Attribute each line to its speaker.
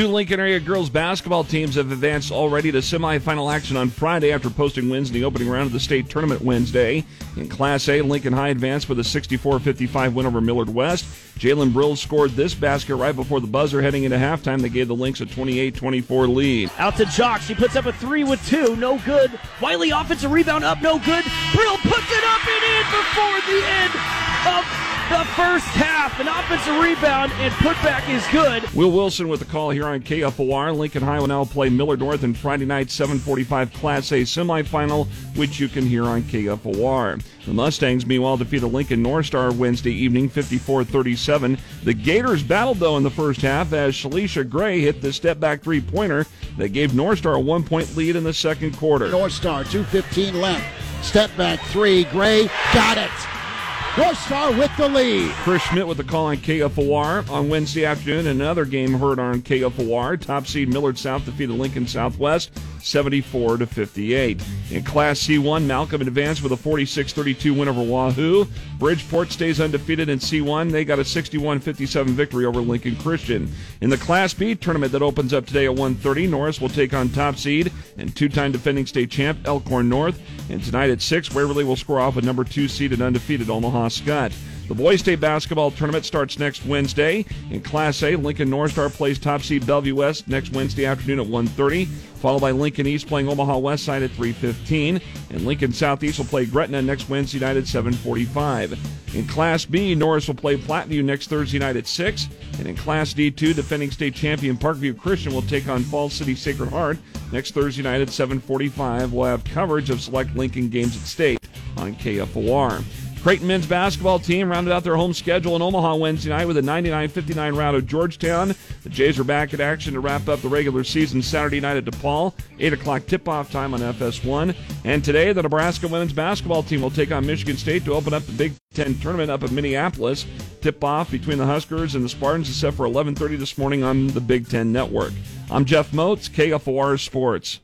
Speaker 1: Two Lincoln area girls basketball teams have advanced already to semifinal action on Friday after posting wins in the opening round of the state tournament Wednesday. In Class A, Lincoln High advanced with a 64-55 win over Millard West. Jalen Brill scored this basket right before the buzzer heading into halftime. They gave the Lynx a 28-24 lead.
Speaker 2: Out to Jock. She puts up a three with two. No good. Wiley offensive rebound up. No good. Brill puts it up and in before the end of the first half. An offensive rebound and putback is good.
Speaker 1: Will Wilson with the call here on KFOR. Lincoln High will now play Millard North in Friday night 7:45 Class A semifinal, which you can hear on KFOR. The Mustangs, meanwhile, defeated Lincoln North Star Wednesday evening 54-37. The Gators battled though in the first half as Shalisha Gray hit the step back three pointer that gave North Star a one point lead in the second quarter.
Speaker 3: North Star 2:15 left. Step back three. Gray got it. North Star with the lead.
Speaker 1: Chris Schmidt with the call on KFOR on Wednesday afternoon. Another game heard on KFOR. Top seed Millard South defeated Lincoln Southwest 74 to 58. In Class C1, Malcolm advanced with a 46-32 win over Wahoo. Bridgeport stays undefeated in C1. They got a 61-57 victory over Lincoln Christian. In the Class B tournament that opens up today at 1:30, Norris will take on top seed and two-time defending state champ Elkhorn North. And tonight at 6, Waverly will score off a number 2 seeded undefeated Omaha The Boys State basketball tournament starts next Wednesday. In Class A, Lincoln North Star plays top seed Bellevue West next Wednesday afternoon at 1.30, followed by Lincoln East playing Omaha West Side at 3.15, and Lincoln Southeast will play Gretna next Wednesday night at 7.45. In Class B, Norris will play Platteview next Thursday night at 6, and in Class D2, defending state champion Parkview Christian will take on Falls City Sacred Heart next Thursday night at 7.45. We'll have coverage of select Lincoln games at state on KFOR. Creighton men's basketball team rounded out their home schedule in Omaha Wednesday night with a 99-59 rout of Georgetown. The Jays are back in action to wrap up the regular season Saturday night at DePaul. 8 o'clock tip-off time on FS1. And today, the Nebraska women's basketball team will take on Michigan State to open up the Big Ten tournament up in Minneapolis. Tip-off between the Huskers and the Spartans is set for 11.30 this morning on the Big Ten Network. I'm Jeff Moats, KFOR Sports.